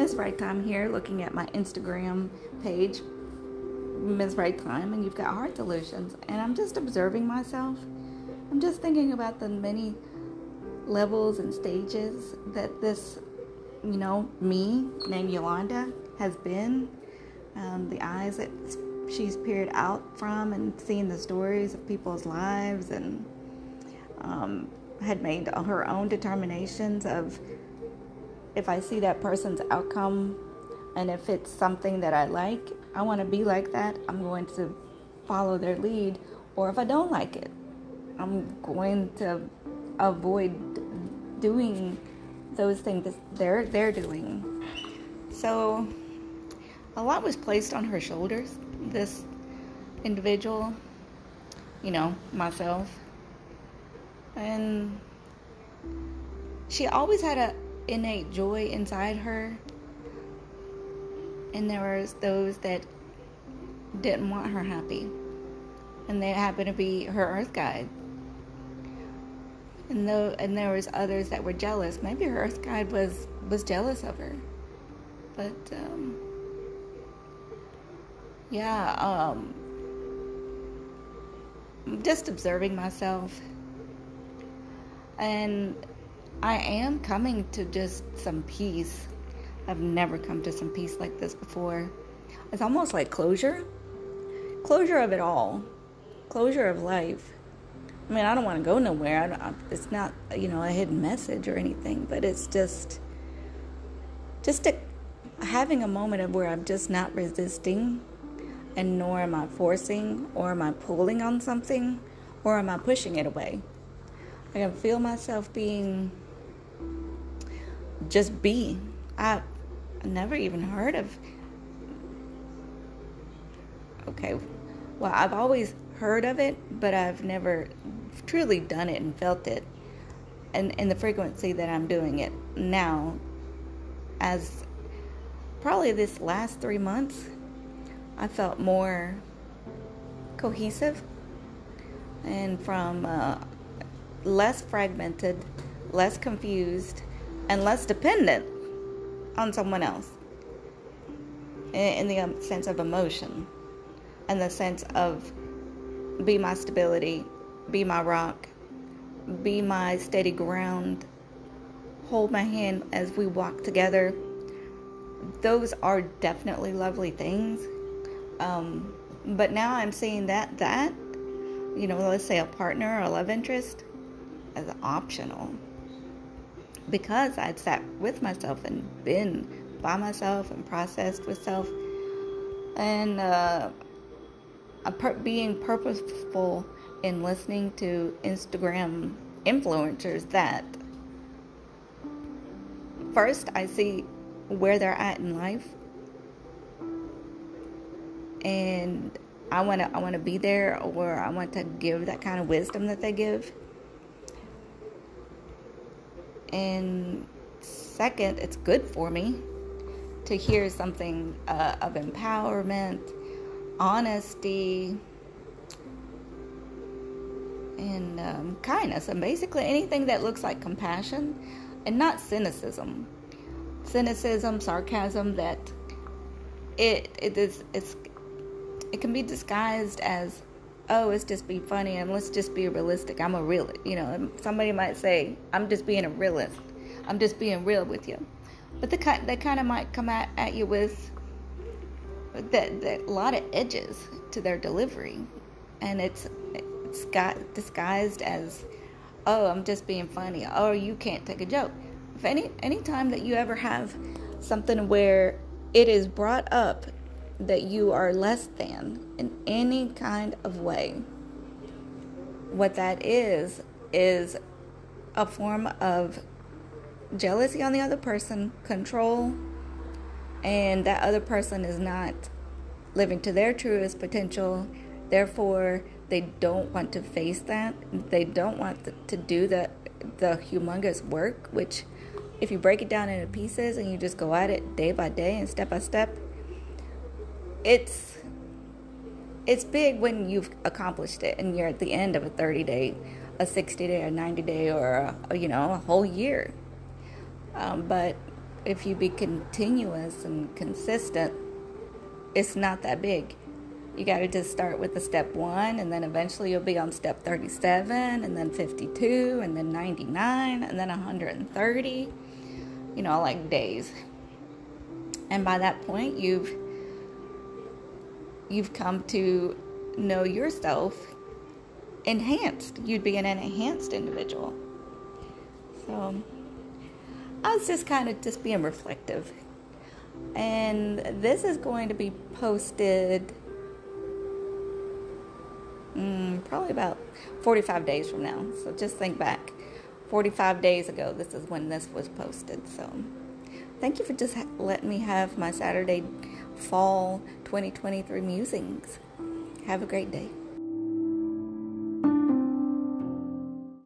Miss Right Time here, looking at my Instagram page, Miss Right Time, and you've got heart delusions. And I'm just observing myself. I'm just thinking about the many levels and stages that this, you know, me named Yolanda has been. Um, the eyes that she's peered out from and seen the stories of people's lives and um, had made her own determinations of if I see that person's outcome and if it's something that I like, I want to be like that, I'm going to follow their lead. Or if I don't like it, I'm going to avoid doing those things that they're, they're doing. So a lot was placed on her shoulders. This individual, you know, myself. And she always had a innate joy inside her. And there was those that didn't want her happy. And they happened to be her earth guide. And though and there was others that were jealous. Maybe her earth guide was was jealous of her. But um yeah, um just observing myself and I am coming to just some peace. I've never come to some peace like this before. It's almost like closure. Closure of it all. Closure of life. I mean, I don't want to go nowhere. I it's not, you know, a hidden message or anything, but it's just, just a, having a moment of where I'm just not resisting, and nor am I forcing, or am I pulling on something, or am I pushing it away. I can feel myself being just be. I never even heard of. Okay, well, I've always heard of it, but I've never truly done it and felt it. And in the frequency that I'm doing it now, as probably this last three months, I felt more cohesive and from uh, less fragmented, less confused, and less dependent on someone else in the um, sense of emotion and the sense of be my stability, be my rock, be my steady ground, hold my hand as we walk together. Those are definitely lovely things. Um, but now I'm seeing that that you know, let's say a partner or a love interest as optional because I'd sat with myself and been by myself and processed with self. And uh, per- being purposeful in listening to Instagram influencers that first I see where they're at in life. And I want to I want to be there or I want to give that kind of wisdom that they give and second, it's good for me to hear something uh, of empowerment, honesty, and um, kindness, and basically anything that looks like compassion and not cynicism. Cynicism, sarcasm that it it is it's it can be disguised as oh, it's just be funny and let's just be realistic. I'm a real, you know, somebody might say, I'm just being a realist. I'm just being real with you. But the they kind of might come at, at you with that a lot of edges to their delivery. And it's, it's got disguised as, oh, I'm just being funny. Oh, you can't take a joke. If any, any time that you ever have something where it is brought up that you are less than in any kind of way. What that is, is a form of jealousy on the other person, control, and that other person is not living to their truest potential. Therefore, they don't want to face that. They don't want to do the, the humongous work, which, if you break it down into pieces and you just go at it day by day and step by step, it's it's big when you've accomplished it and you're at the end of a 30 day a 60 day a 90 day or a, you know a whole year um, but if you be continuous and consistent, it's not that big. You got to just start with the step one, and then eventually you'll be on step 37, and then 52, and then 99, and then 130. You know, like days. And by that point, you've you've come to know yourself enhanced. You'd be an enhanced individual. So I was just kind of just being reflective. And this is going to be posted mm, probably about 45 days from now. So just think back. 45 days ago, this is when this was posted. So thank you for just letting me have my Saturday fall 2023 musings. Have a great day.